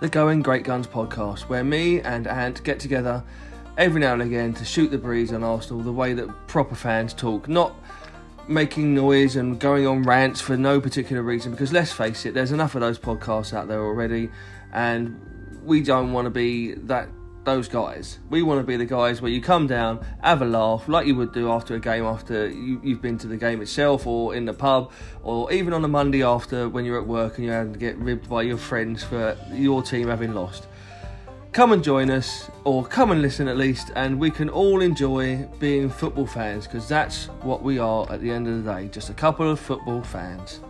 the Going Great Guns podcast, where me and Ant get together every now and again to shoot the breeze on Arsenal the way that proper fans talk, not making noise and going on rants for no particular reason. Because let's face it, there's enough of those podcasts out there already, and we don't want to be that those guys. We want to be the guys where you come down, have a laugh, like you would do after a game, after you, have been to the game itself, or in the pub, or even on a Monday after when you're at work and you're had to get ribbed by your friends for your team having lost. Come and join us, or come and listen at least, and we can all enjoy being football fans because that's what we are at the end of the day just a couple of football fans.